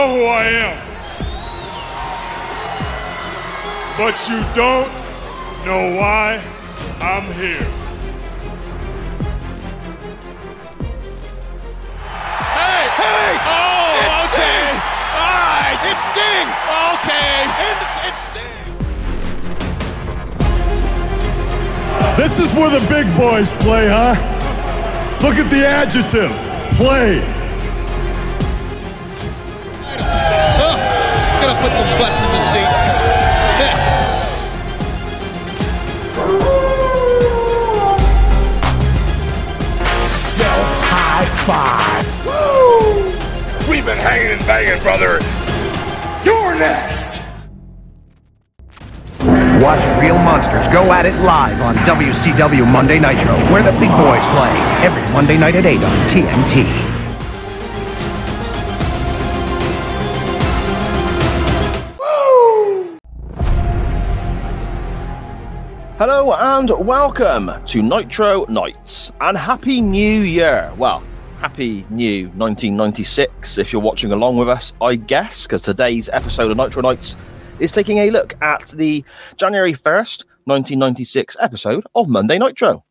know who I am. But you don't know why I'm here. Hey! Hey! Oh, It's okay. Sting! All right. It's Sting! Okay. And it's, it's Sting! This is where the big boys play, huh? Look at the adjective. Play. Put some butts in the seat. Self high five. We've been hanging and banging, brother. You're next. Watch Real Monsters go at it live on WCW Monday Nitro, where the big boys play every Monday night at 8 on TNT. Hello and welcome to Nitro Nights and Happy New Year. Well, Happy New 1996 if you're watching along with us, I guess, because today's episode of Nitro Nights is taking a look at the January 1st, 1996 episode of Monday Nitro.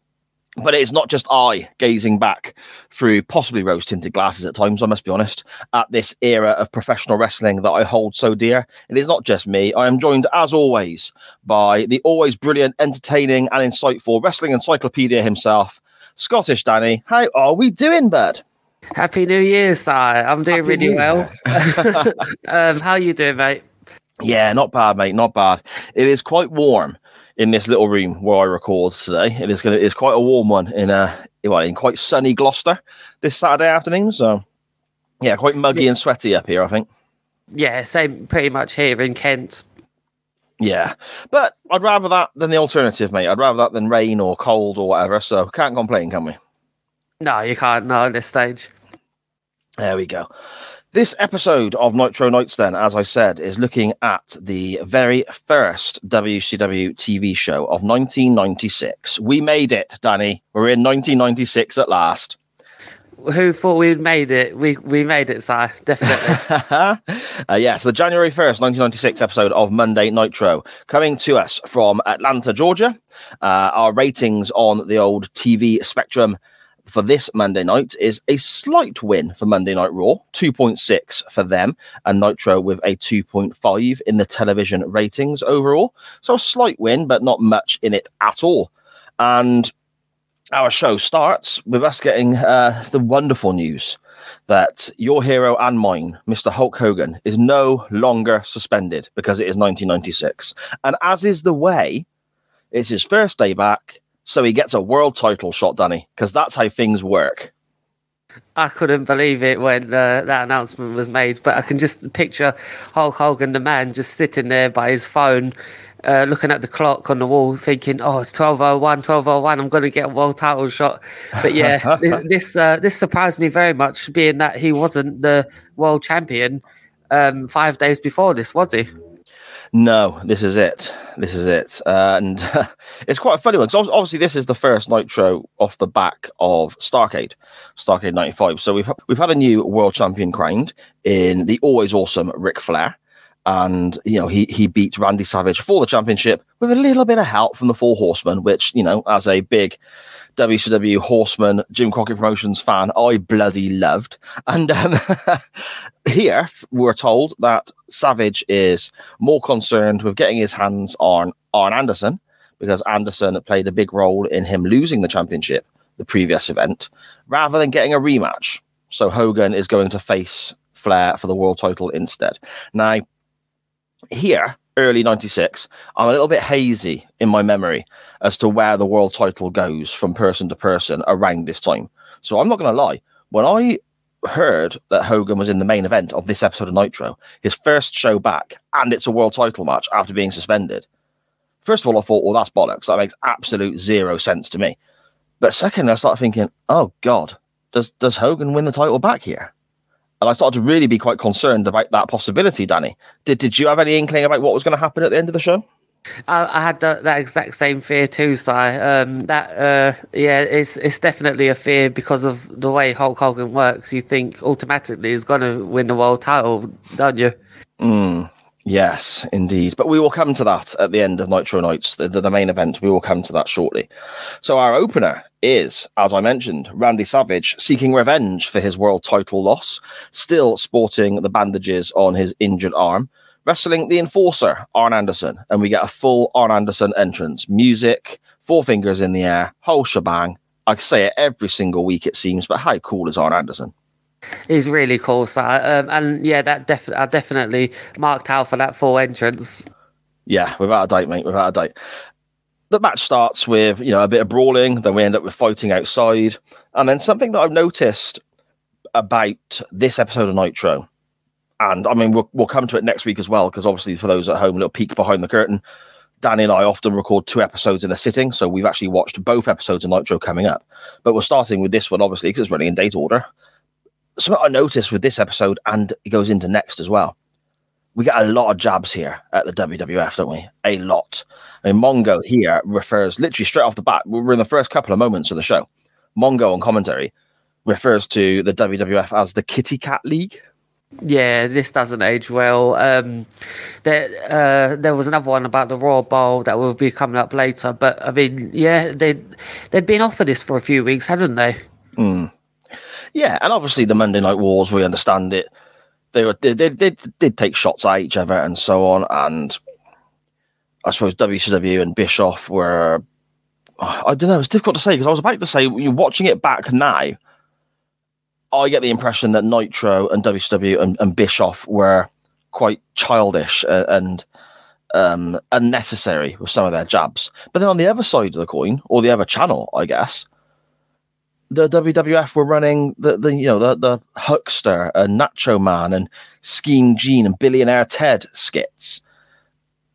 But it is not just I gazing back through possibly rose tinted glasses at times, I must be honest, at this era of professional wrestling that I hold so dear. It is not just me. I am joined, as always, by the always brilliant, entertaining, and insightful wrestling encyclopedia himself, Scottish Danny. How are we doing, bud? Happy New Year, Si. I'm doing Happy really well. um, how are you doing, mate? Yeah, not bad, mate. Not bad. It is quite warm in this little room where I record today. It is going to. It's quite a warm one in uh, well, in quite sunny Gloucester this Saturday afternoon. So, yeah, quite muggy and sweaty up here. I think. Yeah, same pretty much here in Kent. Yeah, but I'd rather that than the alternative, mate. I'd rather that than rain or cold or whatever. So can't complain, can we? No, you can't. No, at this stage. There we go. This episode of Nitro Nights, then, as I said, is looking at the very first WCW TV show of 1996. We made it, Danny. We're in 1996 at last. Who thought we'd made it? We we made it, sir. Definitely. uh, yes, the January 1st, 1996 episode of Monday Nitro coming to us from Atlanta, Georgia. Uh, our ratings on the old TV spectrum for this Monday night is a slight win for Monday Night Raw, 2.6 for them, and Nitro with a 2.5 in the television ratings overall. So a slight win, but not much in it at all. And our show starts with us getting uh, the wonderful news that your hero and mine, Mr. Hulk Hogan, is no longer suspended because it is 1996. And as is the way, it's his first day back, so he gets a world title shot, Danny, because that's how things work. I couldn't believe it when uh, that announcement was made, but I can just picture Hulk Hogan, the man, just sitting there by his phone, uh, looking at the clock on the wall, thinking, "Oh, it's 12:01, 12:01. I'm going to get a world title shot." But yeah, this uh, this surprised me very much, being that he wasn't the world champion um, five days before this, was he? No, this is it. This is it. And it's quite a funny one So obviously this is the first Nitro off the back of Starcade, Starcade 95. So we've we've had a new world champion crowned in the always awesome Ric Flair. And you know he he beat Randy Savage for the championship with a little bit of help from the Four Horsemen, which you know as a big WCW Horseman Jim Crockett Promotions fan, I bloody loved. And um, here we're told that Savage is more concerned with getting his hands on Arn Anderson because Anderson played a big role in him losing the championship the previous event rather than getting a rematch. So Hogan is going to face Flair for the world title instead. Now, here, early 96, I'm a little bit hazy in my memory as to where the world title goes from person to person around this time. So I'm not going to lie. When I heard that Hogan was in the main event of this episode of Nitro, his first show back, and it's a world title match after being suspended. First of all, I thought, well, that's bollocks. That makes absolute zero sense to me. But second, I started thinking, oh God, does does Hogan win the title back here? And I started to really be quite concerned about that possibility, Danny. Did did you have any inkling about what was going to happen at the end of the show? I, I had that, that exact same fear too, Si. Um, that uh, yeah, it's it's definitely a fear because of the way Hulk Hogan works. You think automatically he's going to win the world title, don't you? Mm, yes, indeed. But we will come to that at the end of Nitro Nights, the, the, main event. We will come to that shortly. So our opener is, as I mentioned, Randy Savage seeking revenge for his world title loss, still sporting the bandages on his injured arm wrestling the enforcer, Arn Anderson, and we get a full Arn Anderson entrance. Music, four fingers in the air, whole shebang. I say it every single week, it seems, but how cool is Arn Anderson? He's really cool, so, um, and yeah, that I definitely marked out for that full entrance. Yeah, without a doubt, mate, without a doubt. The match starts with you know a bit of brawling, then we end up with fighting outside, and then something that I've noticed about this episode of Nitro and I mean we'll, we'll come to it next week as well because obviously for those at home, a little peek behind the curtain. Danny and I often record two episodes in a sitting, so we've actually watched both episodes of Nitro coming up. But we're starting with this one, obviously, because it's running in date order. Something I noticed with this episode, and it goes into next as well. We get a lot of jabs here at the WWF, don't we? A lot. I mean, Mongo here refers literally straight off the bat. We're in the first couple of moments of the show. Mongo on commentary refers to the WWF as the Kitty Cat League. Yeah, this doesn't age well. Um, there, uh, there was another one about the Royal Bowl that will be coming up later. But I mean, yeah, they they'd been offered this for a few weeks, hadn't they? Mm. Yeah, and obviously the Monday Night Wars, we understand it. They were they, they, they did take shots at each other and so on, and I suppose WCW and Bischoff were. I don't know. It's difficult to say because I was about to say you're watching it back now I get the impression that Nitro and WCW and, and Bischoff were quite childish and um, unnecessary with some of their jabs. But then on the other side of the coin, or the other channel, I guess, the WWF were running the, the you know the the Huckster and Nacho Man and Scheme Gene and Billionaire Ted skits,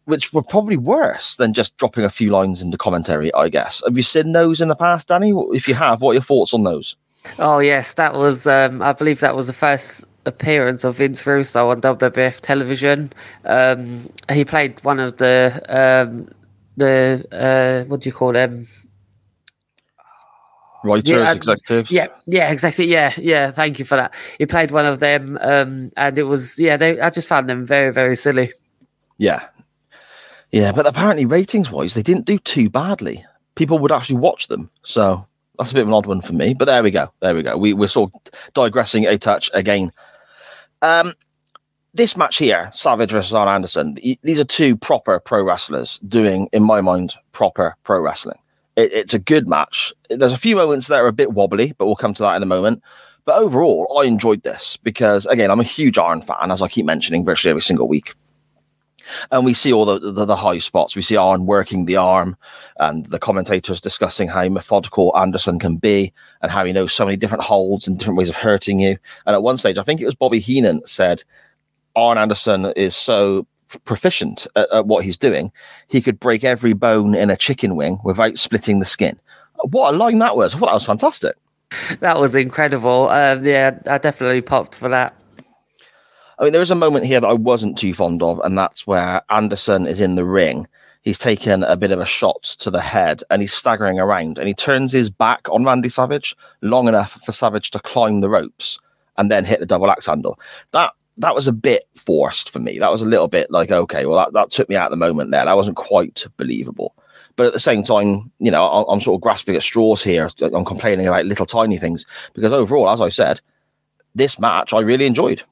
which were probably worse than just dropping a few lines into commentary. I guess. Have you seen those in the past, Danny? If you have, what are your thoughts on those? Oh yes, that was. Um, I believe that was the first appearance of Vince Russo on WWF television. Um, he played one of the um, the uh, what do you call them? Writers, yeah, executives. Yeah, yeah, exactly. Yeah, yeah. Thank you for that. He played one of them, um, and it was yeah. They, I just found them very, very silly. Yeah, yeah. But apparently, ratings wise, they didn't do too badly. People would actually watch them. So that's a bit of an odd one for me, but there we go. There we go. We, we're sort of digressing a touch again. Um, this match here, Savage versus Arn Anderson, these are two proper pro wrestlers doing, in my mind, proper pro wrestling. It, it's a good match. There's a few moments that are a bit wobbly, but we'll come to that in a moment. But overall, I enjoyed this because, again, I'm a huge Arn fan, as I keep mentioning virtually every single week and we see all the, the, the high spots. We see Arn working the arm, and the commentators discussing how methodical Anderson can be, and how he knows so many different holds and different ways of hurting you. And at one stage, I think it was Bobby Heenan said, Arn Anderson is so proficient at, at what he's doing, he could break every bone in a chicken wing without splitting the skin. What a line that was! What that was fantastic. That was incredible. Um, yeah, I definitely popped for that. I mean, there is a moment here that I wasn't too fond of, and that's where Anderson is in the ring. He's taken a bit of a shot to the head and he's staggering around and he turns his back on Randy Savage long enough for Savage to climb the ropes and then hit the double axe handle. That that was a bit forced for me. That was a little bit like, okay, well, that, that took me out of the moment there. That wasn't quite believable. But at the same time, you know, I'm, I'm sort of grasping at straws here. I'm complaining about little tiny things because overall, as I said, this match I really enjoyed.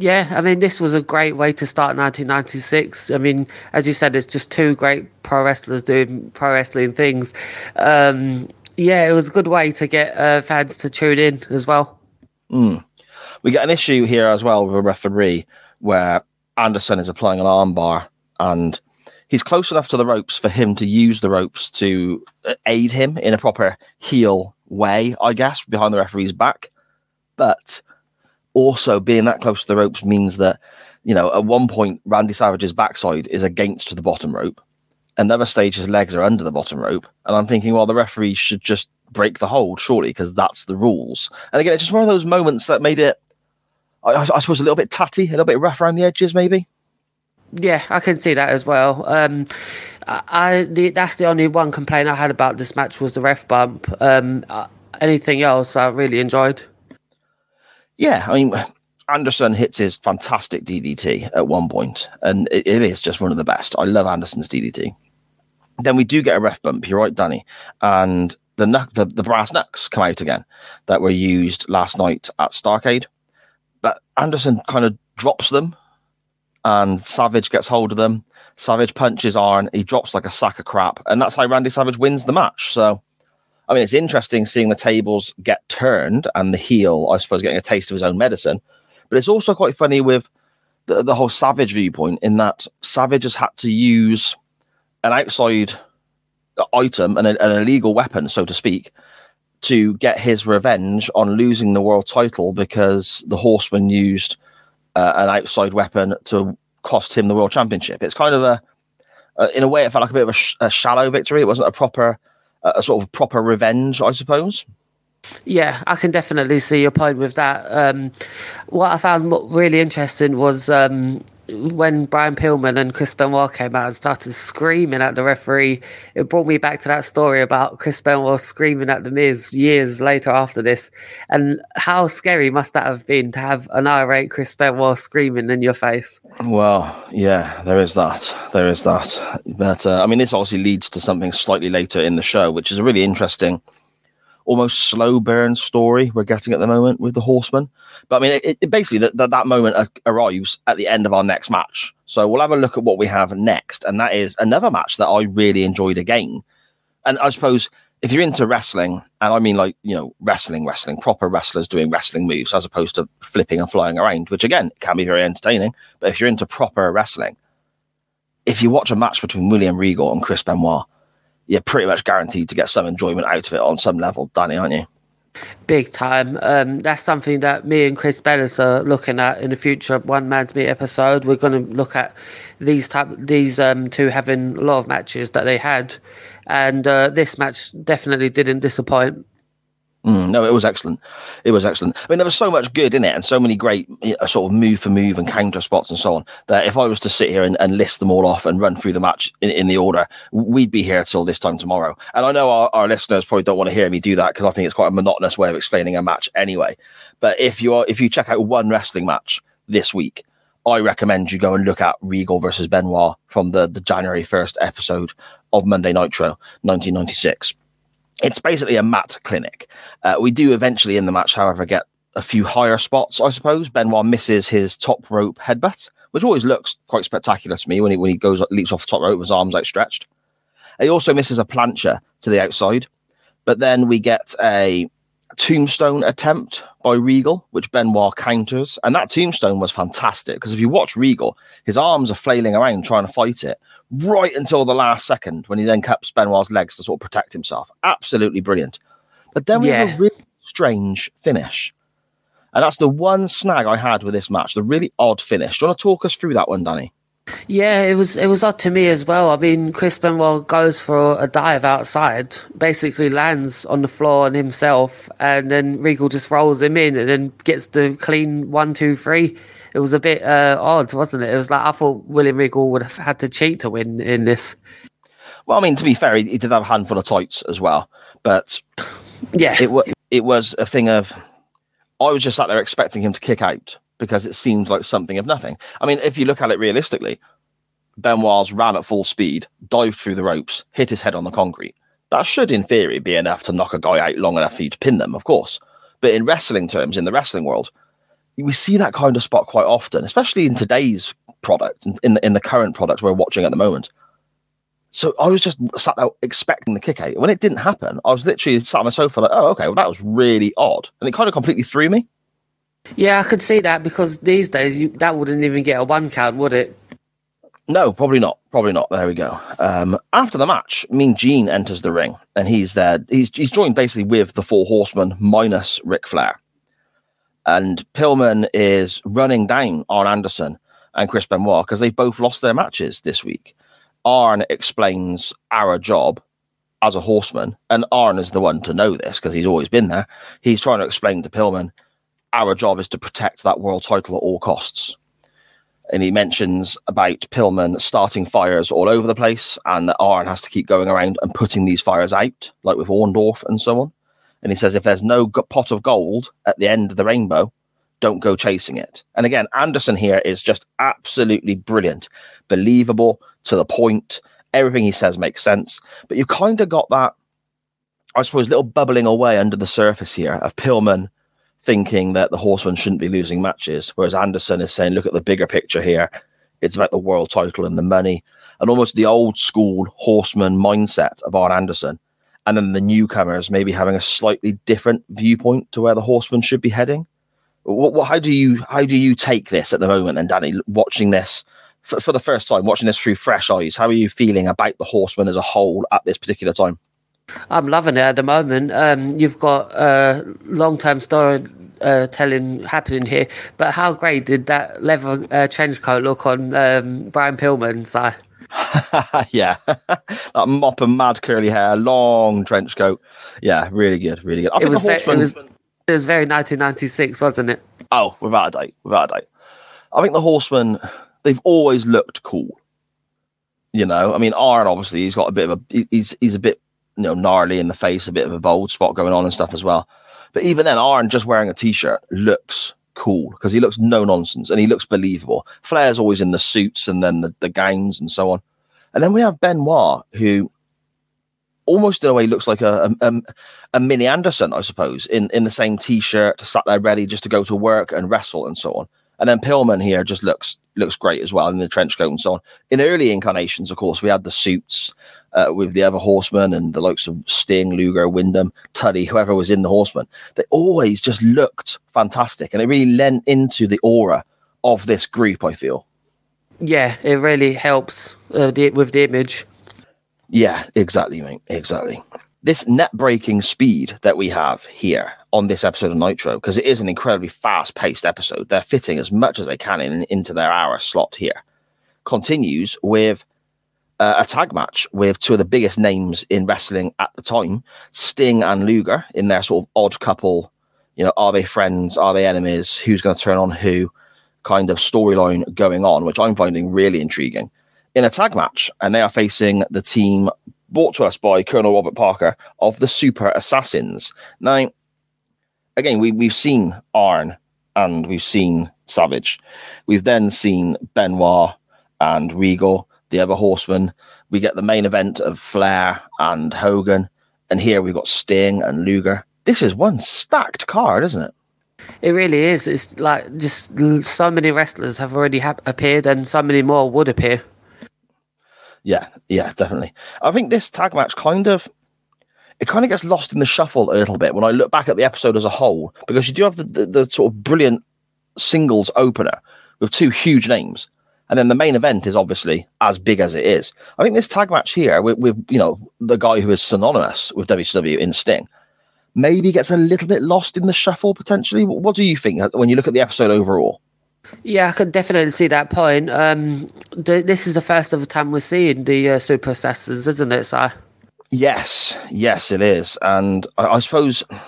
Yeah, I mean, this was a great way to start 1996. I mean, as you said, it's just two great pro wrestlers doing pro wrestling things. Um, yeah, it was a good way to get uh, fans to tune in as well. Mm. We get an issue here as well with a referee where Anderson is applying an armbar and he's close enough to the ropes for him to use the ropes to uh, aid him in a proper heel way, I guess, behind the referee's back. But also being that close to the ropes means that you know at one point Randy Savage's backside is against the bottom rope. Another stage his legs are under the bottom rope, and I'm thinking, well, the referee should just break the hold, surely, because that's the rules. And again, it's just one of those moments that made it, I, I suppose, a little bit tatty, a little bit rough around the edges, maybe. Yeah, I can see that as well. Um, I, the, that's the only one complaint I had about this match was the ref bump. Um, uh, anything else I really enjoyed. Yeah, I mean, Anderson hits his fantastic DDT at one point, and it, it is just one of the best. I love Anderson's DDT. Then we do get a ref bump. You're right, Danny, and the the, the brass knucks come out again that were used last night at Starcade. But Anderson kind of drops them, and Savage gets hold of them. Savage punches Arn. He drops like a sack of crap, and that's how Randy Savage wins the match. So I mean, it's interesting seeing the tables get turned and the heel, I suppose, getting a taste of his own medicine. But it's also quite funny with the, the whole Savage viewpoint in that Savage has had to use an outside item and an illegal weapon, so to speak, to get his revenge on losing the world title because the Horseman used uh, an outside weapon to cost him the world championship. It's kind of a, uh, in a way, it felt like a bit of a, sh- a shallow victory. It wasn't a proper a sort of proper revenge, I suppose. Yeah, I can definitely see your point with that. Um, what I found really interesting was um, when Brian Pillman and Chris Benoit came out and started screaming at the referee. It brought me back to that story about Chris Benoit screaming at the Miz years later after this, and how scary must that have been to have an irate Chris Benoit screaming in your face? Well, yeah, there is that. There is that. But uh, I mean, this obviously leads to something slightly later in the show, which is really interesting almost slow burn story we're getting at the moment with the Horsemen. But I mean, it, it basically that that moment arrives at the end of our next match. So we'll have a look at what we have next, and that is another match that I really enjoyed again. And I suppose if you're into wrestling, and I mean like you know wrestling, wrestling, proper wrestlers doing wrestling moves as opposed to flipping and flying around, which again can be very entertaining. But if you're into proper wrestling, if you watch a match between William Regal and Chris Benoit you're pretty much guaranteed to get some enjoyment out of it on some level, Danny, aren't you? Big time. Um, that's something that me and Chris Bellis are looking at in the future One Man's Meat episode. We're going to look at these type these um, two having a lot of matches that they had, and uh, this match definitely didn't disappoint. Mm, no, it was excellent. It was excellent. I mean, there was so much good in it and so many great sort of move for move and counter spots and so on that if I was to sit here and, and list them all off and run through the match in, in, the order, we'd be here till this time tomorrow. And I know our, our listeners probably don't want to hear me do that because I think it's quite a monotonous way of explaining a match anyway. But if you are, if you check out one wrestling match this week, I recommend you go and look at Regal versus Benoit from the, the January 1st episode of Monday Nitro 1996 it's basically a mat clinic. Uh, we do eventually in the match, however, get a few higher spots, I suppose. Benoit misses his top rope headbutt, which always looks quite spectacular to me when he when he goes leaps off the top rope with his arms outstretched. He also misses a plancha to the outside, but then we get a tombstone attempt by Regal, which Benoit counters, and that tombstone was fantastic because if you watch Regal, his arms are flailing around trying to fight it, right until the last second when he then cups Benoit's legs to sort of protect himself. Absolutely brilliant. But then we yeah. have a really strange finish. And that's the one snag I had with this match, the really odd finish. Do you want to talk us through that one, Danny? Yeah, it was it was odd to me as well. I mean, Chris Benoit goes for a dive outside, basically lands on the floor on himself, and then Regal just rolls him in and then gets the clean one, two, three it was a bit uh, odd, wasn't it? It was like I thought William Regal would have had to cheat to win in this. Well, I mean, to be fair, he, he did have a handful of tights as well, but yeah, it was it was a thing of I was just sat there expecting him to kick out because it seemed like something of nothing. I mean, if you look at it realistically, Benoit's ran at full speed, dived through the ropes, hit his head on the concrete. That should, in theory, be enough to knock a guy out long enough for you to pin them, of course. But in wrestling terms, in the wrestling world, we see that kind of spot quite often, especially in today's product, in the, in the current product we're watching at the moment. So I was just sat there expecting the kick out. When it didn't happen, I was literally sat on my sofa like, oh, okay, well, that was really odd. And it kind of completely threw me. Yeah, I could see that because these days you, that wouldn't even get a one count, would it? No, probably not. Probably not. There we go. Um, after the match, Mean Gene enters the ring and he's there. He's, he's joined basically with the Four Horsemen minus Ric Flair. And Pillman is running down Arn Anderson and Chris Benoit because they both lost their matches this week. Arn explains our job as a horseman, and Arn is the one to know this because he's always been there. He's trying to explain to Pillman our job is to protect that world title at all costs. and he mentions about Pillman starting fires all over the place, and that Arn has to keep going around and putting these fires out, like with Orndorff and so on. And he says, if there's no pot of gold at the end of the rainbow, don't go chasing it. And again, Anderson here is just absolutely brilliant, believable, to the point. Everything he says makes sense. But you've kind of got that, I suppose, little bubbling away under the surface here of Pillman thinking that the horsemen shouldn't be losing matches, whereas Anderson is saying, look at the bigger picture here. It's about the world title and the money, and almost the old school horseman mindset of Arn Anderson. And then the newcomers maybe having a slightly different viewpoint to where the horsemen should be heading. What, what, how do you how do you take this at the moment? And Danny, watching this for, for the first time, watching this through fresh eyes, how are you feeling about the horsemen as a whole at this particular time? I'm loving it at the moment. Um, you've got a long-term story uh, telling happening here, but how great did that leather uh, trench coat look on um, Brian Pillman? So. yeah, that mop and mad curly hair, long trench coat. Yeah, really good, really good. I it think was, the ve- it was it was very 1996, wasn't it? Oh, without a doubt, without a doubt. I think the horsemen, they've always looked cool. You know, I mean, Arn obviously he's got a bit of a he's he's a bit you know gnarly in the face, a bit of a bold spot going on and stuff as well. But even then, Arn just wearing a t-shirt looks cool because he looks no nonsense and he looks believable. Flair's always in the suits and then the, the gowns and so on. And then we have Benoit, who almost in a way looks like a, a, a, mini Anderson, I suppose, in, in the same t-shirt, sat there ready just to go to work and wrestle and so on. And then Pillman here just looks looks great as well in the trench coat and so on. In early incarnations, of course, we had the suits uh, with the other horsemen and the likes of Sting, Luger, Windham, Tully, whoever was in the horsemen. They always just looked fantastic, and it really lent into the aura of this group. I feel. Yeah, it really helps uh, the, with the image. Yeah, exactly, mate. Exactly. This net breaking speed that we have here on this episode of Nitro, because it is an incredibly fast paced episode, they're fitting as much as they can in, into their hour slot here, continues with uh, a tag match with two of the biggest names in wrestling at the time Sting and Luger in their sort of odd couple. You know, are they friends? Are they enemies? Who's going to turn on who? Kind of storyline going on, which I'm finding really intriguing in a tag match, and they are facing the team brought to us by Colonel Robert Parker of the Super Assassins. Now, again, we, we've seen Arn and we've seen Savage. We've then seen Benoit and Regal, the other horsemen. We get the main event of Flair and Hogan, and here we've got Sting and Luger. This is one stacked card, isn't it? It really is. It's like just so many wrestlers have already ha- appeared, and so many more would appear. Yeah, yeah, definitely. I think this tag match kind of it kind of gets lost in the shuffle a little bit when I look back at the episode as a whole, because you do have the, the, the sort of brilliant singles opener with two huge names. And then the main event is obviously as big as it is. I think this tag match here with, with you know the guy who is synonymous with WCW in Sting maybe gets a little bit lost in the shuffle potentially. What do you think uh, when you look at the episode overall? Yeah, I can definitely see that point. Um, th- this is the first of the time we're seeing the uh, Super Assassins, isn't it? So, Yes, yes, it is, and I, I suppose, I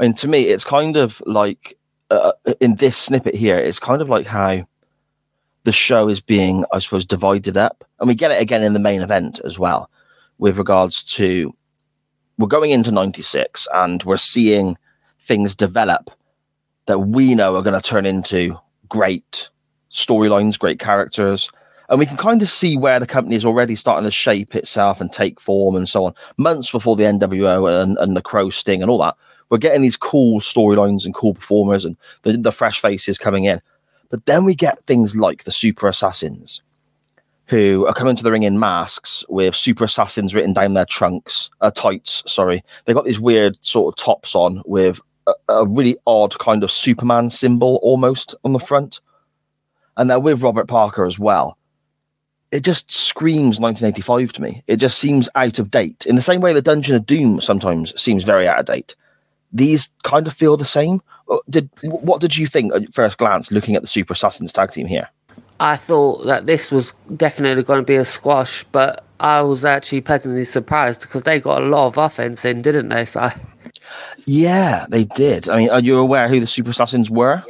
mean, to me, it's kind of like uh, in this snippet here, it's kind of like how the show is being, I suppose, divided up, and we get it again in the main event as well, with regards to we're going into '96 and we're seeing things develop that we know are going to turn into great storylines, great characters, and we can kind of see where the company is already starting to shape itself and take form and so on. Months before the NWO and, and the Crow Sting and all that, we're getting these cool storylines and cool performers and the, the fresh faces coming in. But then we get things like the Super Assassins, who are coming to the ring in masks with Super Assassins written down their trunks, uh, tights. Sorry, They've got these weird sort of tops on with a, a really odd kind of Superman symbol almost on the front, and they're with Robert Parker as well it just screams 1985 to me. It just seems out of date. In the same way the Dungeon of Doom sometimes seems very out of date. These kind of feel the same. Uh, Did what did you think at first glance looking at the Super Assassins tag team here? I thought that this was definitely going to be a squash, but I was actually pleasantly surprised because they got a lot of offense in, didn't they? So, Yeah, they did. I mean, are you aware who the Super Assassins were?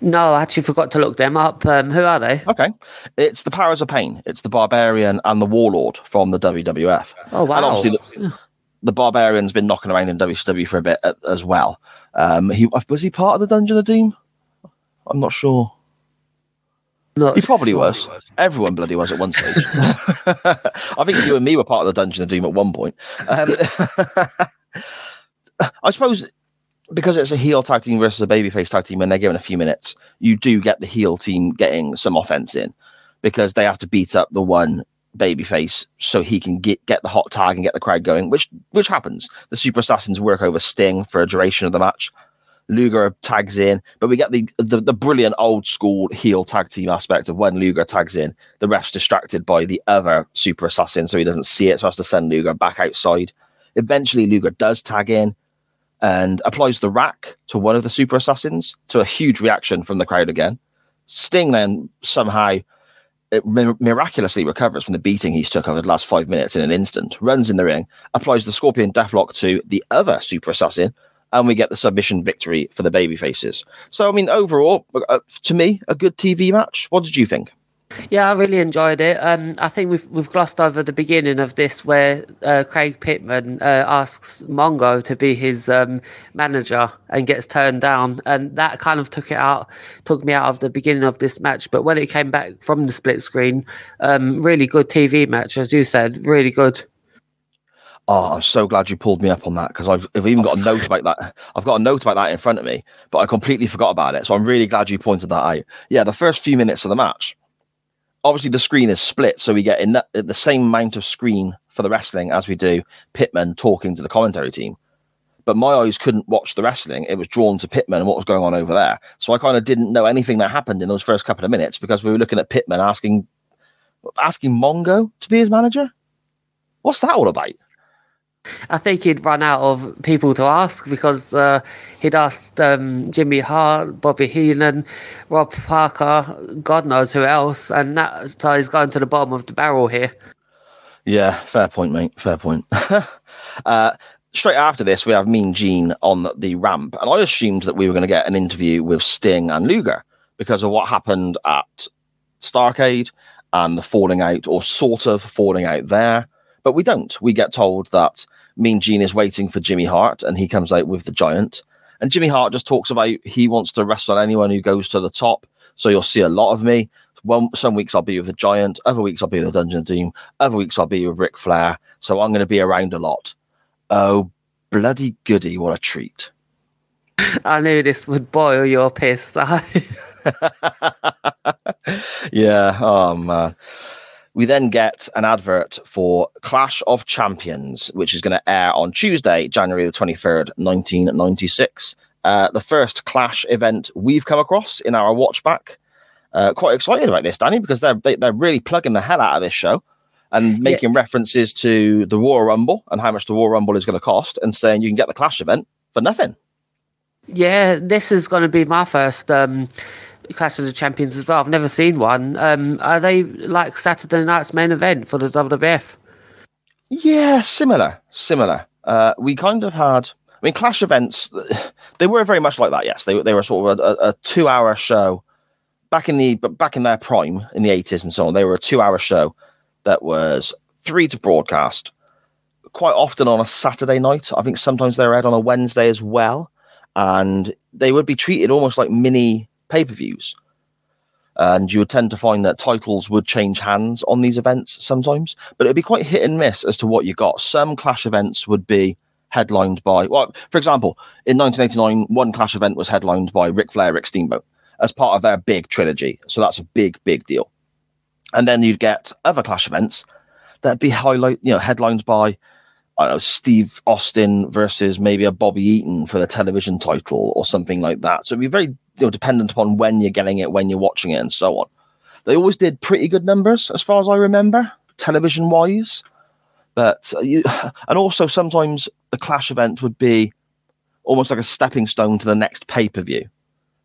No, I actually forgot to look them up. Um, who are they? Okay, it's the Powers of Pain. It's the Barbarian and the Warlord from the WWF. Oh, wow. And obviously, the, the Barbarian's been knocking around in WCW for a bit uh, as well. Um, he was he part of the Dungeon of Doom? I'm not sure. Not He probably was. Everyone bloody was at one stage. I think you and me were part of the Dungeon of Doom at one point. Um, I suppose because it's a heel tag team versus a babyface tag team, and they're given a few minutes, you do get the heel team getting some offense in because they have to beat up the one babyface so he can get get the hot tag and get the crowd going, which which happens. The Super Assassins work over Sting for a duration of the match. Luger tags in, but we get the, the the brilliant old school heel tag team aspect of when Luger tags in, the ref's distracted by the other super assassin, so he doesn't see it, so has to send Luger back outside. Eventually, Luger does tag in and applies the rack to one of the super assassins to a huge reaction from the crowd again. Sting then somehow miraculously recovers from the beating he's took over the last five minutes in an instant, runs in the ring, applies the Scorpion Deathlock to the other super assassin, and we get the submission victory for the baby faces. So, I mean, overall, uh, to me, a good TV match. What did you think? Yeah, I really enjoyed it. Um, I think we've we've glossed over the beginning of this, where uh, Craig Pittman uh, asks Mongo to be his um, manager and gets turned down, and that kind of took it out, took me out of the beginning of this match. But when it came back from the split screen, um, really good TV match, as you said, really good. Oh, I'm so glad you pulled me up on that because I've, I've even got a note about that. I've got a note about that in front of me, but I completely forgot about it. So I'm really glad you pointed that out. Yeah, the first few minutes of the match, obviously the screen is split, so we get in the, the same amount of screen for the wrestling as we do Pittman talking to the commentary team. But my eyes couldn't watch the wrestling; it was drawn to Pittman and what was going on over there. So I kind of didn't know anything that happened in those first couple of minutes because we were looking at Pittman asking, asking Mongo to be his manager. What's that all about? I think he'd run out of people to ask because uh, he'd asked um, Jimmy Hart, Bobby Heenan, Rob Parker, God knows who else, and that so he's going to the bottom of the barrel here. Yeah, fair point, mate. Fair point. uh, straight after this, we have Mean Gene on the ramp, and I assumed that we were going to get an interview with Sting and Luger because of what happened at Starcade and the falling out, or sort of falling out there. But we don't. We get told that Mean Gene is waiting for Jimmy Hart, and he comes out with the Giant. And Jimmy Hart just talks about he wants to wrestle anyone who goes to the top. So you'll see a lot of me. One, some weeks I'll be with the Giant, other weeks I'll be with the Dungeon Team, other weeks I'll be with Ric Flair. So I'm going to be around a lot. Oh, bloody goody! What a treat! I knew this would boil your piss. yeah. Oh man. We then get an advert for Clash of Champions, which is going to air on Tuesday, January the 23rd, 1996. Uh, the first Clash event we've come across in our watch back. Uh, quite excited about this, Danny, because they're they, they're really plugging the hell out of this show and making references to the Royal Rumble and how much the Royal Rumble is going to cost, and saying you can get the Clash event for nothing. yeah, this is going to be my first um, Clash of the Champions as well. I've never seen one. Um, are they like Saturday night's main event for the WWF? Yeah, similar, similar. Uh, we kind of had. I mean, Clash events. They were very much like that. Yes, they they were sort of a, a two-hour show back in the back in their prime in the eighties and so on. They were a two-hour show that was three to broadcast. Quite often on a Saturday night. I think sometimes they're aired on a Wednesday as well, and they would be treated almost like mini pay-per-views. And you would tend to find that titles would change hands on these events sometimes, but it'd be quite hit and miss as to what you got. Some Clash events would be headlined by, well, for example, in 1989, one Clash event was headlined by Ric Flair, Rick Steamboat as part of their big trilogy. So that's a big, big deal. And then you'd get other Clash events that'd be highlight, you know, headlined by, I don't know, Steve Austin versus maybe a Bobby Eaton for the television title or something like that. So it'd be very, you know, dependent upon when you're getting it, when you're watching it, and so on. They always did pretty good numbers, as far as I remember, television wise. But uh, you, and also sometimes the Clash event would be almost like a stepping stone to the next pay per view,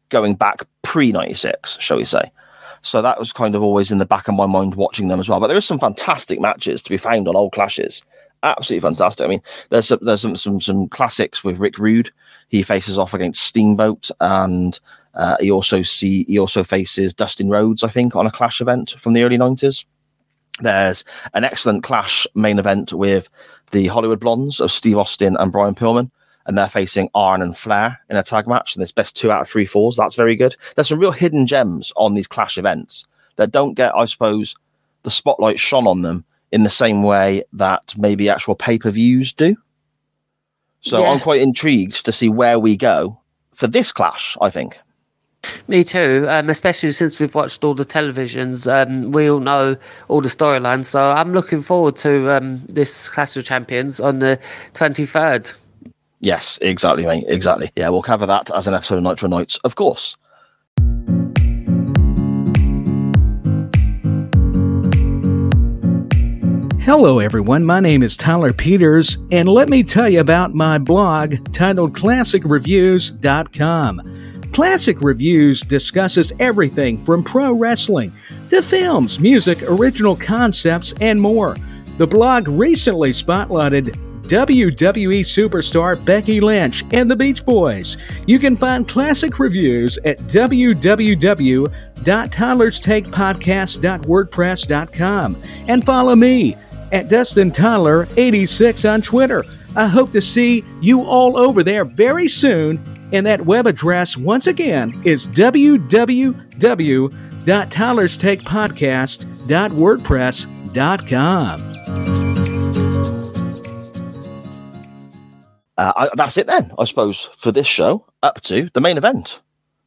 going back pre 96, shall we say. So that was kind of always in the back of my mind watching them as well. But there is some fantastic matches to be found on old clashes. Absolutely fantastic. I mean, there's some, there's some, some some classics with Rick Rude. He faces off against Steamboat and Uh, he also see he also faces Dustin Rhodes, I think, on a Clash event from the early nineties. There's an excellent Clash main event with the Hollywood Blondes of Steve Austin and Brian Pillman, and they're facing Arn and Flair in a tag match. And it's best two out of three falls. That's very good. There's some real hidden gems on these Clash events that don't get, I suppose, the spotlight shone on them in the same way that maybe actual pay per views do. So Yeah. I'm quite intrigued to see where we go for this clash. I think. Me too, um, especially since we've watched all the televisions. Um, we all know all the storylines, so I'm looking forward to um, this Clash of Champions on the 23rd. Yes, exactly, mate. Exactly. Yeah, we'll cover that as an episode of Nitro Nights, of course. Hello, everyone. My name is Tyler Peters, and let me tell you about my blog titled ClassicReviews.com. Classic Reviews discusses everything from pro wrestling to films, music, original concepts, and more. The blog recently spotlighted WWE superstar Becky Lynch and the Beach Boys. You can find classic reviews at www.tylerstakepodcast.wordpress.com and follow me at Dustin Tyler 86 on Twitter. I hope to see you all over there very soon. And that web address, once again, is www.tylerstakepodcast.wordpress.com. Uh, that's it then, I suppose, for this show up to the main event.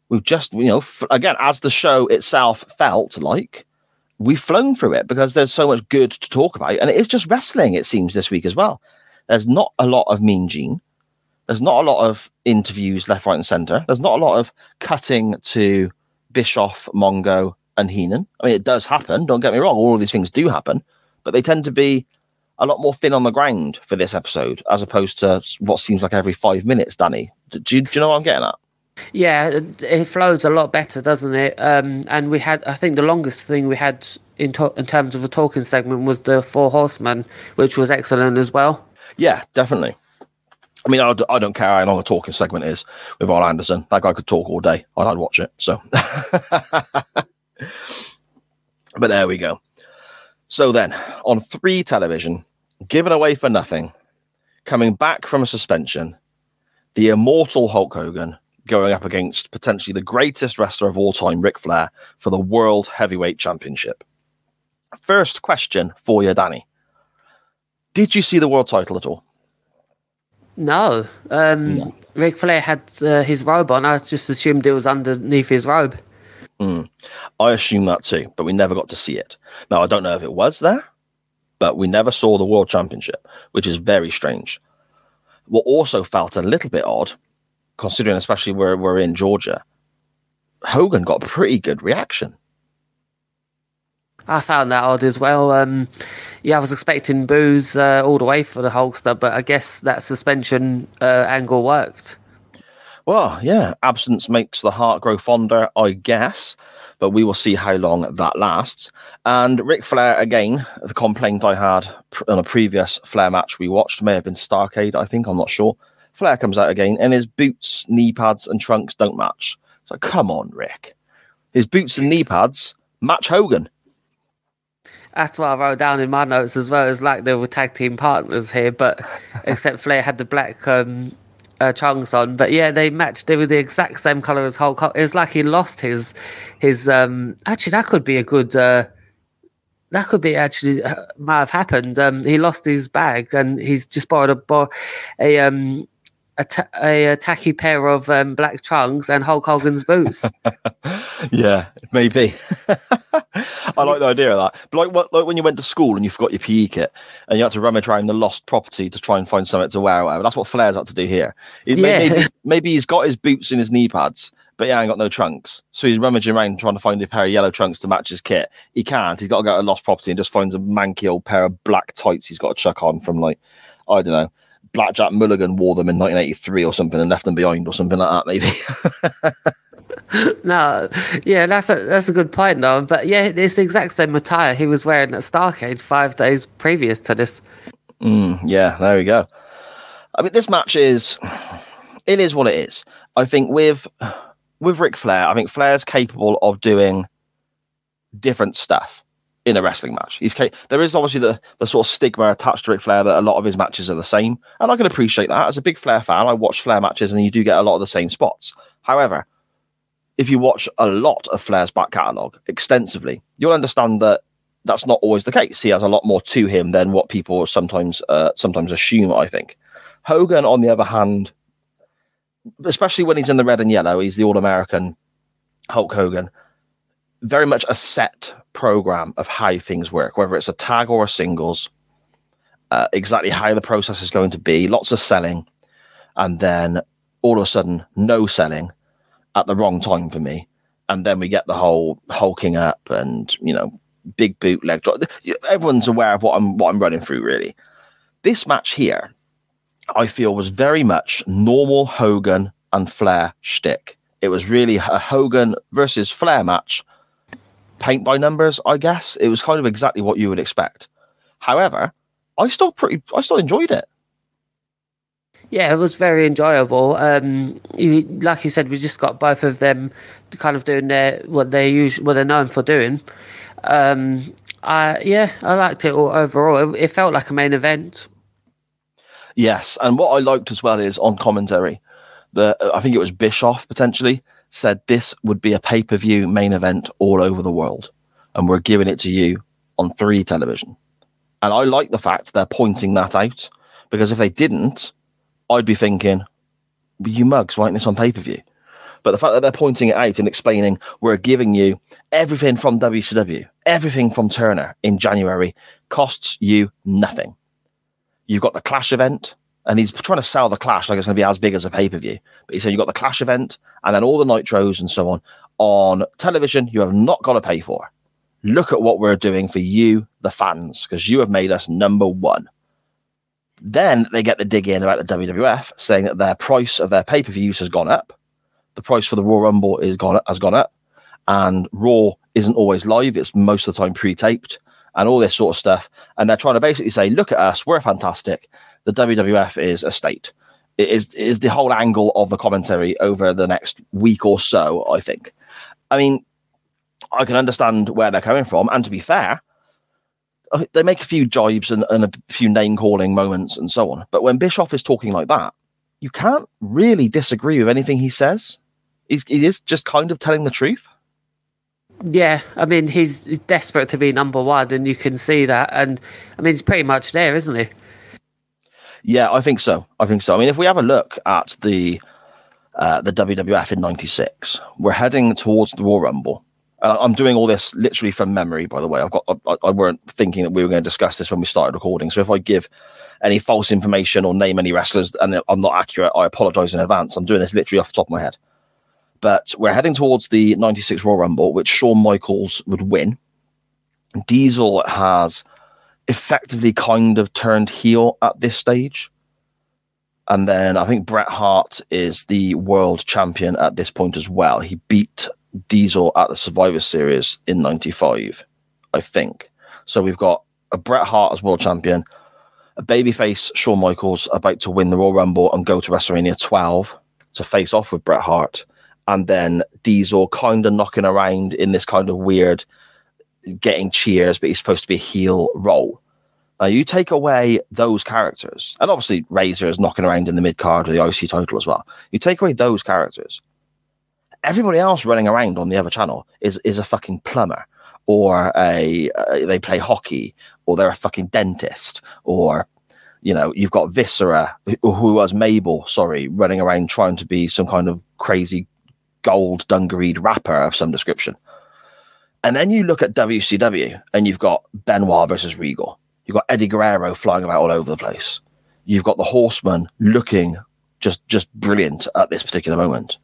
We've just, you know, again, as the show itself felt like, we've flown through it because there's so much good to talk about. And it is just wrestling, it seems, this week as well. There's not a lot of Mean Gene. There's not a lot of interviews left, right, and center. There's not a lot of cutting to Bischoff, Mongo, and Heenan. I mean, it does happen. Don't get me wrong. All of these things do happen, but they tend to be a lot more thin on the ground for this episode, as opposed to what seems like every five minutes. Danny, do you, do you know what I'm getting at? Yeah, it, flows a lot better, doesn't it? Um, and we had, I think, the longest thing we had in to- in terms of a talking segment was the Four Horsemen, which was excellent as well. Yeah, definitely. I mean, I don't care how long a talking segment is with Arn Anderson. That guy could talk all day. I'd, I'd watch it. So, but there we go. So then, on three television, given away for nothing, coming back from a suspension, the immortal Hulk Hogan going up against potentially the greatest wrestler of all time, Ric Flair, for the World Heavyweight Championship. First question for you, Danny. Did you see the world title at all? No, um, Ric Flair had uh, his robe on. I just assumed it was underneath his robe. I assume that too, but we never got to see it. Now, I don't know if it was there, but we never saw the World Championship, which is very strange. What also felt a little bit odd, considering especially where we're in Georgia, Hogan got a pretty good reaction. I found that odd as well. Um, yeah, I was expecting boos uh, all the way for the Hulkster, but I guess that suspension uh, angle worked. Well, yeah, absence makes the heart grow fonder, I guess, but we will see how long that lasts. And Ric Flair, again, the complaint I had pr- on a previous Flair match we watched may have been Starcade, I think, I'm not sure. Flair comes out again, and his boots, knee pads, and trunks don't match. So come on, Ric. His boots and knee pads match Hogan. That's what I wrote down in my notes as well. It's like they were tag team partners here, but except Flair had the black um, uh, trunks on. But yeah, they matched. They were the exact same color as Hulk. Hogan. It's like he lost his his. Um, actually, that could be a good. Uh, that could be actually uh, might have happened. Um, he lost his bag and he's just borrowed a bo- a um a, ta- a, a tacky pair of um, black trunks and Hulk Hogan's boots. Yeah, maybe. I like the idea of that. But like, what, like when you went to school and you forgot your PE kit and you had to rummage around the lost property to try and find something to wear or whatever. That's what Flair's had to do here. Yeah. maybe, maybe he's got his boots in his knee pads, but he ain't got no trunks. So he's rummaging around trying to find a pair of yellow trunks to match his kit. He can't. He's got to go to lost property and just finds a manky old pair of black tights he's got to chuck on from like, I don't know. Blackjack Mulligan wore them in 1983 or something and left them behind or something like that, maybe. No, yeah, that's a that's a good point, though. But yeah, it's the exact same attire he was wearing at Starcade five days previous to this. Mm, yeah, there we go. I mean, this match is, it is what it is. I think with with Ric Flair, I think Flair's capable of doing different stuff in a wrestling match. He's there is obviously the, the sort of stigma attached to Ric Flair that a lot of his matches are the same, and I can appreciate that. As a big Flair fan, I watch Flair matches, and you do get a lot of the same spots. However, if you watch a lot of Flair's back catalogue extensively, you'll understand that that's not always the case. He has a lot more to him than what people sometimes uh, sometimes assume. I think Hogan, on the other hand, especially when he's in the red and yellow, he's the All American Hulk Hogan. Very much a set program of how things work, whether it's a tag or a singles, uh, exactly how the process is going to be. Lots of selling, and then all of a sudden, no selling at the wrong time for me. And then we get the whole hulking up and you know big boot leg drop. Everyone's aware of what I'm what I'm running through. Really, this match here, I feel was very much normal Hogan and Flair shtick. It was really a Hogan versus Flair match, paint by numbers. I guess it was kind of exactly what you would expect. However, I still pretty I still enjoyed it. Yeah, it was very enjoyable. Um, you, like you said, we just got both of them kind of doing their what they usually what they're known for doing. Um, I yeah, I liked it all overall. It, it felt like a main event. Yes, and what I liked as well is on commentary, the I think it was Bischoff potentially said this would be a pay per view main event all over the world, and we're giving it to you on three television. And I like the fact they're pointing that out because if they didn't, I'd be thinking, you mugs, writing this on pay per view? But the fact that they're pointing it out and explaining we're giving you everything from WCW, everything from Turner in January costs you nothing. You've got the Clash event, and he's trying to sell the Clash like it's going to be as big as a pay per view. But he said you've got the Clash event and then all the Nitros and so on on television. You have not got to pay for. Look at what we're doing for you, the fans, because you have made us number one. Then they get the dig in about the WWF, saying that their price of their pay per views has gone up. The price for the Royal Rumble is gone has gone up, and Raw isn't always live; it's most of the time pre-taped, and all this sort of stuff. And they're trying to basically say, "Look at us, we're fantastic." The WWF is a state. It is is the whole angle of the commentary over the next week or so. I think. I mean, I can understand where they're coming from, and to be fair, they make a few jibes and, and a few name calling moments and so on. But when Bischoff is talking like that, you can't really disagree with anything he says. He's, he is just kind of telling the truth. Yeah, I mean he's desperate to be number one, and you can see that. And I mean he's pretty much there, isn't he? Yeah, I think so. I think so. I mean, if we have a look at the uh, the WWF in '96, we're heading towards the Royal Rumble. Uh, I'm doing all this literally from memory, by the way. I've got I, I weren't thinking that we were going to discuss this when we started recording. So if I give any false information or name any wrestlers and I'm not accurate, I apologize in advance. I'm doing this literally off the top of my head. But we're heading towards the 96 Royal Rumble, which Shawn Michaels would win. Diesel has effectively kind of turned heel at this stage. And then I think Bret Hart is the world champion at this point as well. He beat Diesel at the Survivor Series in 95, I think. So we've got a Bret Hart as world champion, a babyface Shawn Michaels about to win the Royal Rumble and go to WrestleMania 12 to face off with Bret Hart, and then Diesel kind of knocking around in this kind of weird getting cheers, but he's supposed to be a heel role. Now you take away those characters, and obviously Razor is knocking around in the mid card of the IC title as well. You take away those characters, everybody else running around on the other channel is is a fucking plumber or a uh, they play hockey or they're a fucking dentist or you know you've got Viscera who, who was Mabel sorry running around trying to be some kind of crazy gold dungareed rapper of some description and then you look at WCW and you've got Benoit versus Regal you've got Eddie Guerrero flying about all over the place you've got the Horsemen looking just just brilliant at this particular moment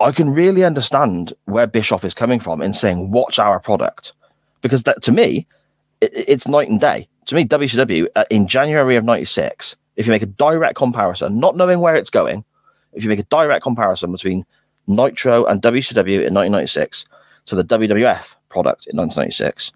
I can really understand where Bischoff is coming from in saying, watch our product. Because that to me, it, it's night and day. To me, WCW uh, in January of 96, if you make a direct comparison, not knowing where it's going, if you make a direct comparison between Nitro and WCW in 1996 to the WWF product in 1996,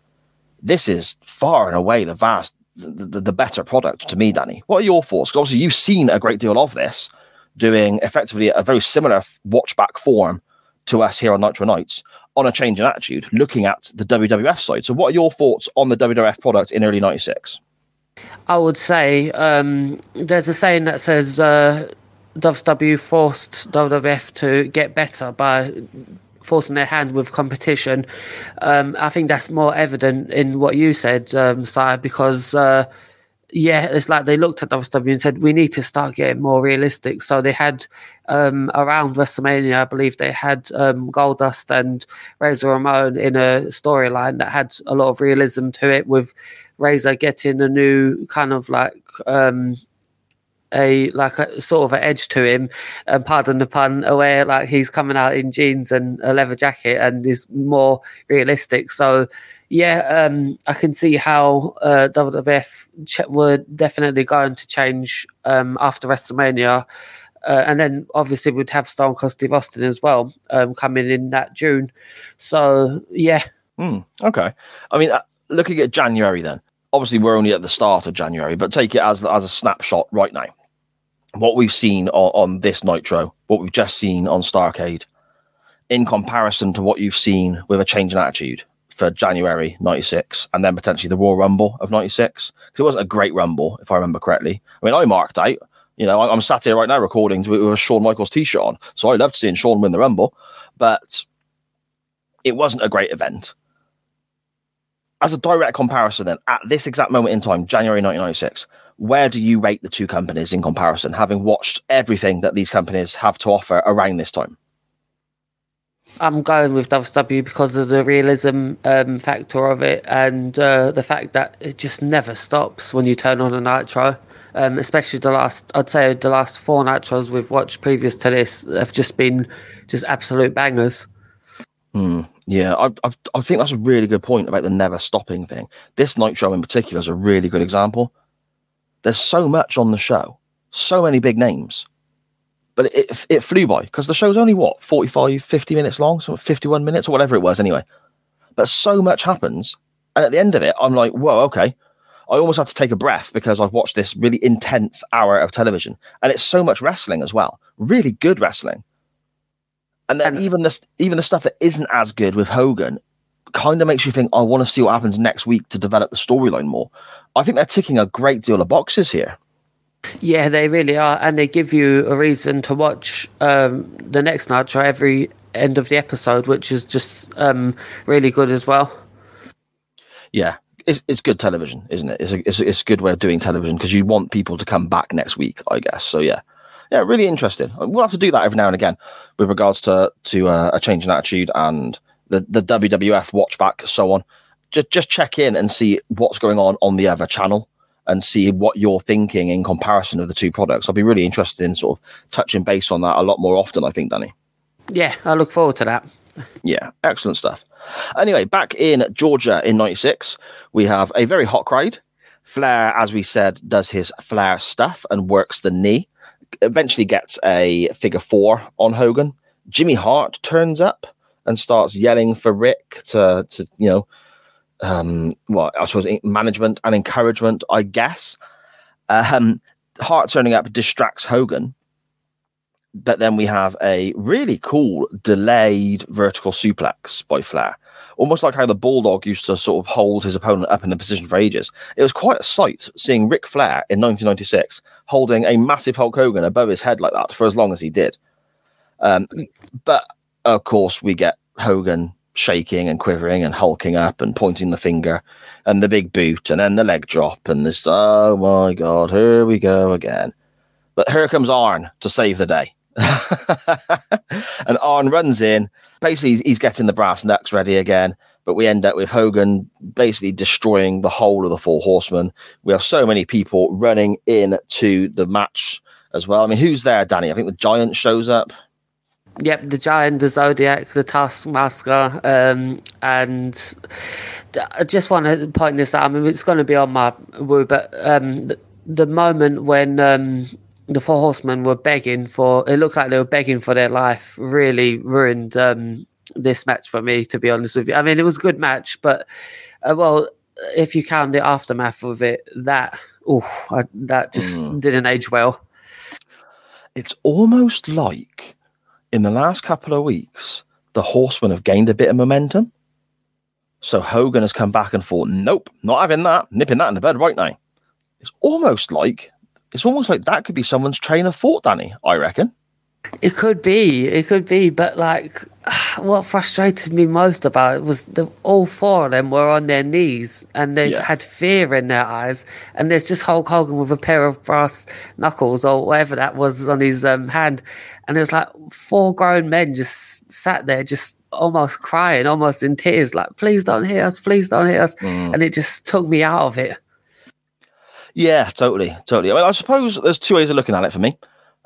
this is far and away the vast, the, the, the better product to me, Danny. What are your thoughts? Because obviously you've seen a great deal of this doing effectively a very similar watchback form to us here on Nitro Nights on a change in attitude, looking at the WWF side. So, what are your thoughts on the WWF product in early '96? I would say um, there's a saying that says uh, WCW forced WWF to get better by forcing their hand with competition. Um, I think that's more evident in what you said, um, because uh, yeah, it's like they looked at WCW and said we need to start getting more realistic. So they had um, around WrestleMania, I believe they had um, Goldust and Razor Ramon in a storyline that had a lot of realism to it, with Razor getting a new kind of like um, a like a sort of an edge to him, and pardon the pun, where like he's coming out in jeans and a leather jacket and is more realistic. So yeah, um, I can see how uh, WWF ch- were definitely going to change um, after WrestleMania. Uh, and then obviously we'd have Stone Cold Steve Austin as well um, coming in that June. So yeah. Mm, okay. I mean, uh, looking at January then, obviously we're only at the start of January, but take it as as a snapshot right now what we've seen on, on this Nitro, what we've just seen on Starcade, in comparison to what you've seen with a change in attitude for January 96 and then potentially the Royal Rumble of 96. Because it wasn't a great Rumble, if I remember correctly. I mean, I marked out, you know, I'm sat here right now recording with, with a Shawn Michaels t shirt on. So I loved seeing Shawn win the Rumble, but it wasn't a great event. As a direct comparison, then, at this exact moment in time, January 1996, where do you rate the two companies in comparison, having watched everything that these companies have to offer around this time? I'm going with WCW because of the realism um, factor of it and uh, the fact that it just never stops when you turn on a Nitro. Um, especially the last, I'd say the last four Nitros we've watched previous to this have just been just absolute bangers. Mm, yeah, I, I, I think that's a really good point about the never stopping thing. This Nitro in particular is a really good example. There's so much on the show, so many big names, but it, it flew by because the show's only what 45, 50 minutes long, so 51 minutes or whatever it was anyway. But so much happens, and at the end of it, I'm like, whoa, okay. I almost had to take a breath because I've watched this really intense hour of television, and it's so much wrestling as well, really good wrestling. And then even the even the stuff that isn't as good with Hogan kind of makes you think, I want to see what happens next week to develop the storyline more. I think they're ticking a great deal of boxes here. Yeah, they really are, and they give you a reason to watch um, the next Nitro every end of the episode, which is just um, really good as well. Yeah, it's, it's good television, isn't it? It's a, it's, a, it's a good way of doing television because you want people to come back next week, I guess. So yeah, yeah, really interesting. We'll have to do that every now and again with regards to to uh, a change in attitude and the the WWF watchback, so on. Just just check in and see what's going on on the other channel and see what you're thinking in comparison of the two products. I'll be really interested in sort of touching base on that a lot more often. I think, Danny. Yeah, I look forward to that. Yeah, excellent stuff. Anyway, back in Georgia in '96, we have a very hot crowd. Flair, as we said, does his Flair stuff and works the knee. Eventually gets a figure four on Hogan. Jimmy Hart turns up and starts yelling for Ric to, to you know, um, well, I suppose management and encouragement, I guess. Um, Hart turning up distracts Hogan. But then we have a really cool delayed vertical suplex by Flair, almost like how the Bulldog used to sort of hold his opponent up in the position for ages. It was quite a sight seeing Ric Flair in 1996 holding a massive Hulk Hogan above his head like that for as long as he did. Um, but of course, we get Hogan shaking and quivering and hulking up and pointing the finger and the big boot and then the leg drop and this, oh my God, here we go again. But here comes Arn to save the day. and Arn runs in. Basically, he's getting the brass knucks ready again. But we end up with Hogan basically destroying the whole of the Four Horsemen. We have so many people running in to the match as well. I mean, who's there, Danny? I think the Giant shows up. Yep, the Giant, the Zodiac, the Taskmaster, um, and I just want to point this out. I mean, it's going to be on my woo, but um, the, the, moment when um, the Four Horsemen were begging for, it looked like they were begging for their life, really ruined um, this match for me. To be honest with you, I mean, it was a good match, but uh, well, if you count the aftermath of it, that oh, that just mm. didn't age well. It's almost like in the last couple of weeks, the Horsemen have gained a bit of momentum. So Hogan has come back and thought, nope, not having that, nipping that in the bud right now. It's almost like it's almost like that could be someone's train of thought, Danny. I reckon. It could be, it could be, but like, what frustrated me most about it was the all four of them were on their knees and they Yeah. had fear in their eyes, and there's just Hulk Hogan with a pair of brass knuckles or whatever that was on his um, hand, and it was like four grown men just sat there, just almost crying, almost in tears, like, "Please don't hit us, please don't hit us," and it just took me out of it. Yeah, totally, totally. I mean, I suppose there's two ways of looking at it for me.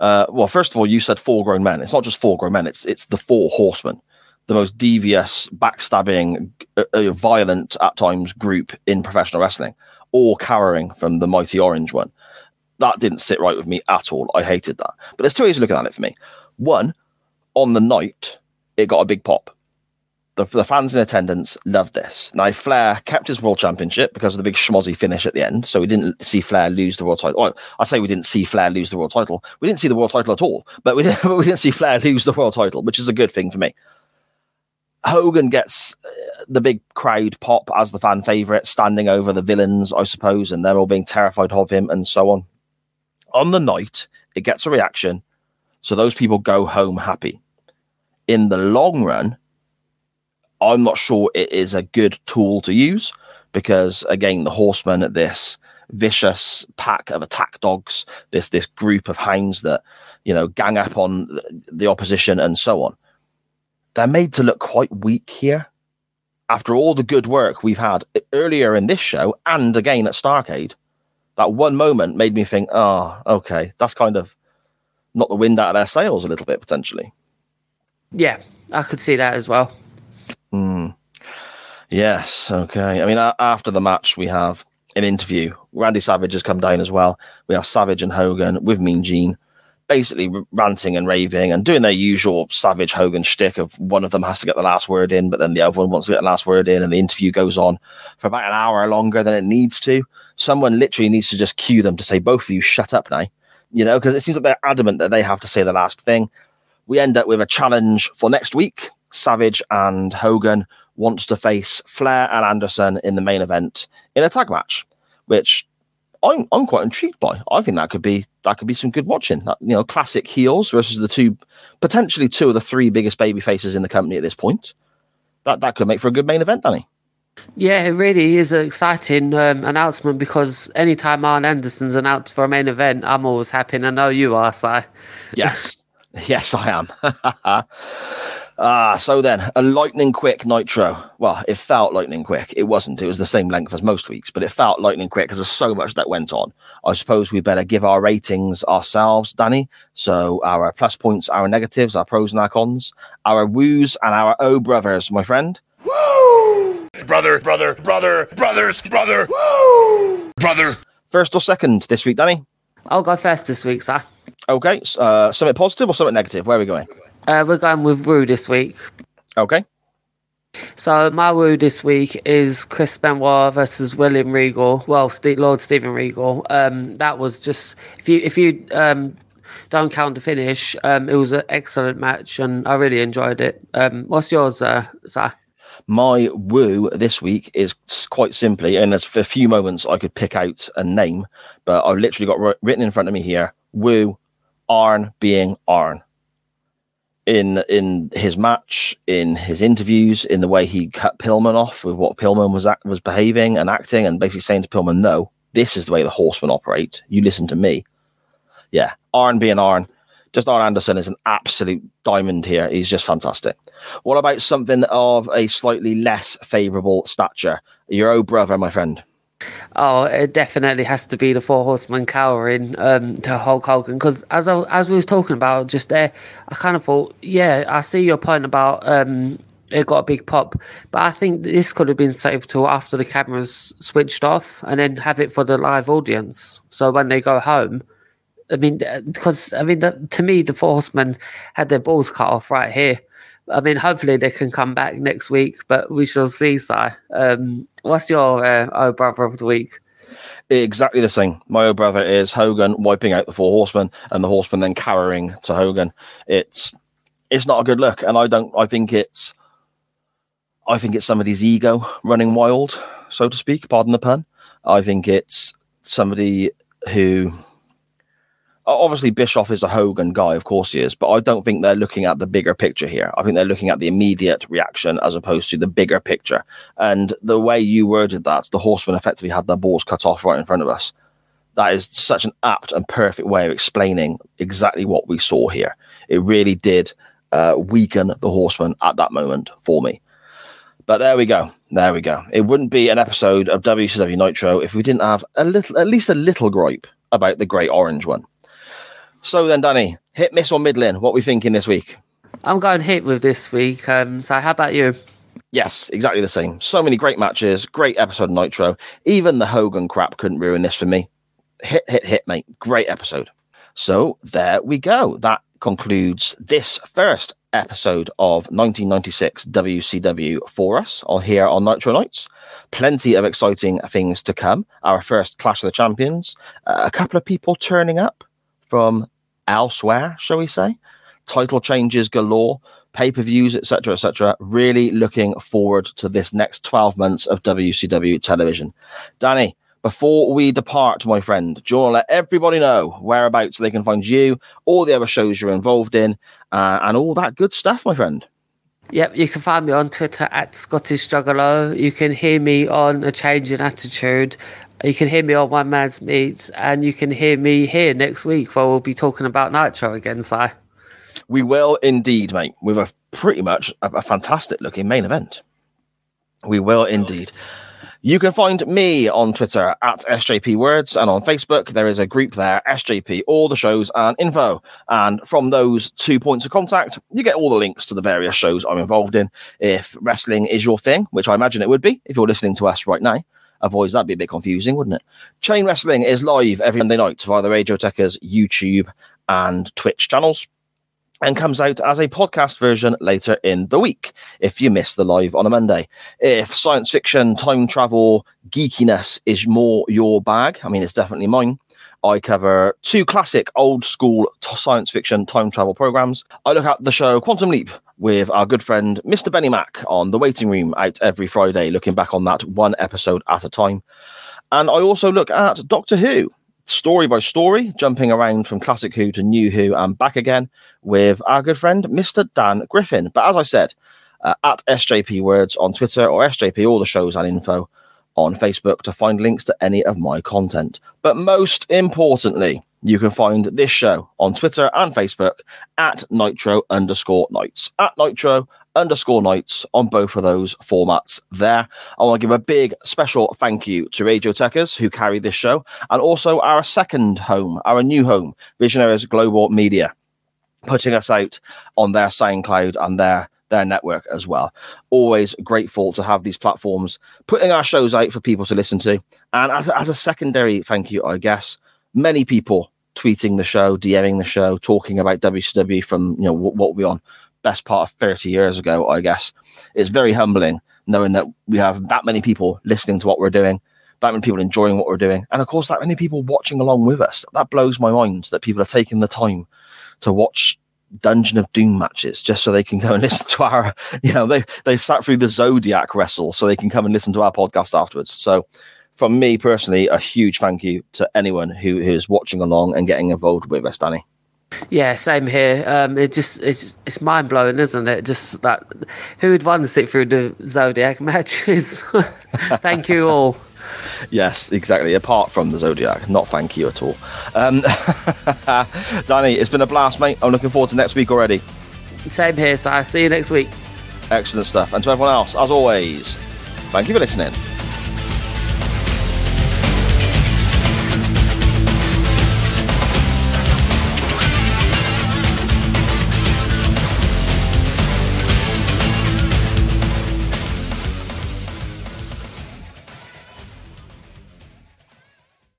Uh, well, first of all, you said four grown men. It's not just four grown men. It's it's the four horsemen, the most devious, backstabbing, uh, uh, violent at times group in professional wrestling, all cowering from the mighty orange one. That didn't sit right with me at all. I hated that. But there's two ways of looking at it for me. One, on the night, it got a big pop. The, the fans in attendance loved this. Now, Flair kept his world championship because of the big schmozzy finish at the end. So we didn't see Flair lose the world title. Well, I say we didn't see Flair lose the world title. We didn't see the world title at all, but we, didn't, we didn't see Flair lose the world title, which is a good thing for me. Hogan gets uh, the big crowd pop as the fan favorite, standing over the villains, I suppose, and they're all being terrified of him and so on. On the night, it gets a reaction. So those people go home happy. In the long run, I'm not sure it is a good tool to use because again, the horsemen at this vicious pack of attack dogs, this this group of hounds that you know gang up on the opposition and so on. They're made to look quite weak here. After all the good work we've had earlier in this show and again at Starcade, that one moment made me think, oh, okay, that's kind of not the wind out of their sails a little bit potentially. Yeah, I could see that as well. Hmm. Yes. Okay. I mean, a- after the match, we have an interview. Randy Savage has come down as well. We have Savage and Hogan with Mean Gene, basically ranting and raving and doing their usual Savage Hogan shtick of one of them has to get the last word in, but then the other one wants to get the last word in, and the interview goes on for about an hour longer than it needs to. Someone literally needs to just cue them to say, "Both of you, shut up now," you know, because it seems like they're adamant that they have to say the last thing. We end up with a challenge for next week. Savage and Hogan wants to face Flair and Anderson in the main event in a tag match, which I'm I'm quite intrigued by. I think that could be that could be some good watching. That, you know, classic heels versus the two potentially two of the three biggest baby faces in the company at this point. That that could make for a good main event, Danny. Yeah, it really is an exciting um, announcement because anytime Arn Anderson's announced for a main event, I'm always happy. And I know you are, Si. Yes. yes, I am. ah, so then a lightning quick nitro. Well, it felt lightning quick. It wasn't. It was the same length as most weeks, but it felt lightning quick because there's so much that went on. I suppose we better give our ratings ourselves, Danny. So our plus points, our negatives, our pros and our cons, our woos and our oh brothers, my friend. Woo! Brother, brother, brother, brothers, brother, woo! Brother. First or second this week, Danny? I'll go first this week, sir. Okay. s- Uh, something positive or something negative? Where are we going? Uh, we're going with woo this week. Okay. So my woo this week is Chris Benoit versus William Regal. Well, Ste Lord Stephen Regal. Um, that was just if you if you um, don't count the finish, um, it was an excellent match and I really enjoyed it. Um, what's yours, uh, Si? My woo this week is quite simply, and there's a few moments I could pick out a name, but I've literally got written in front of me here woo Arn being Arn. In in his match, in his interviews, in the way he cut Pillman off with what Pillman was act- was behaving and acting, and basically saying to Pillman, "No, this is the way the Horsemen operate. You listen to me." Yeah, Arn being Arn, just Arn Anderson is an absolute diamond here. He's just fantastic. What about something of a slightly less favourable stature? Your old brother, my friend. Oh, it definitely has to be the Four Horsemen cowering um, to Hulk Hogan because as I, as we was talking about just there, I kind of thought, yeah, I see your point about um, it got a big pop, but I think this could have been saved till after the cameras switched off and then have it for the live audience. So when they go home, I mean, because I mean, the, to me, the Four Horsemen had their balls cut off right here. I mean, hopefully they can come back next week, but we shall see. Si, um, what's your uh, oh brother of the week? Exactly the same. My old brother is Hogan wiping out the four horsemen, and the horsemen then cowering to Hogan. It's it's not a good look, and I don't. I think it's. I think it's somebody's ego running wild, so to speak. Pardon the pun. I think it's somebody who. Obviously, Bischoff is a Hogan guy, of course he is, but I don't think they're looking at the bigger picture here. I think they're looking at the immediate reaction as opposed to the bigger picture. And the way you worded that, the horsemen effectively had their balls cut off right in front of us. That is such an apt and perfect way of explaining exactly what we saw here. It really did uh, weaken the horsemen at that moment for me. But there we go. There we go. It wouldn't be an episode of WCW Nitro if we didn't have a little, at least a little gripe about the Great Orange one. So then, Danny, hit, miss, or middling? What we thinking this week? I'm going hit with this week. Um, so how about you? Yes, exactly the same. So many great matches, great episode of Nitro. Even the Hogan crap couldn't ruin this for me. Hit, hit, hit, mate. Great episode. So there we go. That concludes this first episode of 1996 WCW for us on here on Nitro Nights. Plenty of exciting things to come. Our first Clash of the Champions. Uh, a couple of people turning up from elsewhere, shall we say? Title changes galore, pay per views, etc., etc. Really looking forward to this next 12 months of WCW television. Danny, before we depart, my friend, do you want to let everybody know whereabouts they can find you, all the other shows you're involved in, uh, and all that good stuff, my friend? Yep, you can find me on Twitter at Scottish Juggalo. You can hear me on A Change in Attitude. You can hear me on One Man's Meets, and you can hear me here next week where we'll be talking about Nitro again, Si. We will indeed, mate, with a pretty much a, a fantastic looking main event. We will indeed. You can find me on Twitter at SJP Words and on Facebook. There is a group there, SJP, all the shows and info. And from those two points of contact, you get all the links to the various shows I'm involved in. If wrestling is your thing, which I imagine it would be if you're listening to us right now, otherwise that'd be a bit confusing, wouldn't it? Chain Wrestling is live every Monday night via the Radio Techers YouTube and Twitch channels and comes out as a podcast version later in the week if you miss the live on a Monday. If science fiction, time travel, geekiness is more your bag, I mean, it's definitely mine. I cover two classic old school t- science fiction time travel programs. I look at the show Quantum Leap with our good friend Mr. Benny Mack on The Waiting Room out every Friday, looking back on that one episode at a time. And I also look at Doctor Who story by story, jumping around from Classic Who to New Who and back again with our good friend, Mr. Dan Griffin. But as I said, uh, at SJP Words on Twitter or SJP All the Shows and Info on Facebook to find links to any of my content. But most importantly, you can find this show on Twitter and Facebook at Nitro underscore Nights. At Nitro underscore nights on both of those formats there. I want to give a big special thank you to Radio Techers who carry this show and also our second home, our new home, Visionaries Global Media, putting us out on their SoundCloud and their their network as well. Always grateful to have these platforms putting our shows out for people to listen to. And as, as a secondary thank you, I guess, many people tweeting the show, DMing the show, talking about WCW from you know what, we're on best part of 30 years ago, I guess. It's very humbling knowing that we have that many people listening to what we're doing, that many people enjoying what we're doing, and of course, that many people watching along with us. That blows my mind that people are taking the time to watch Dungeon of Doom matches just so they can go and listen to our, you know, they they sat through the Zodiac wrestle so they can come and listen to our podcast afterwards. So, from me personally, a huge thank you to anyone who, is watching along and getting involved with us, Danny. Yeah, same here. Um, it just it's it's mind blowing, isn't it? Just that who would want to sit through the Zodiac matches? Thank you all. Yes, exactly. Apart from the Zodiac, not thank you at all. Um, Danny, it's been a blast, mate. I'm looking forward to next week already. Same here, so I'll see you next week. Excellent stuff. And to everyone else, as always, thank you for listening.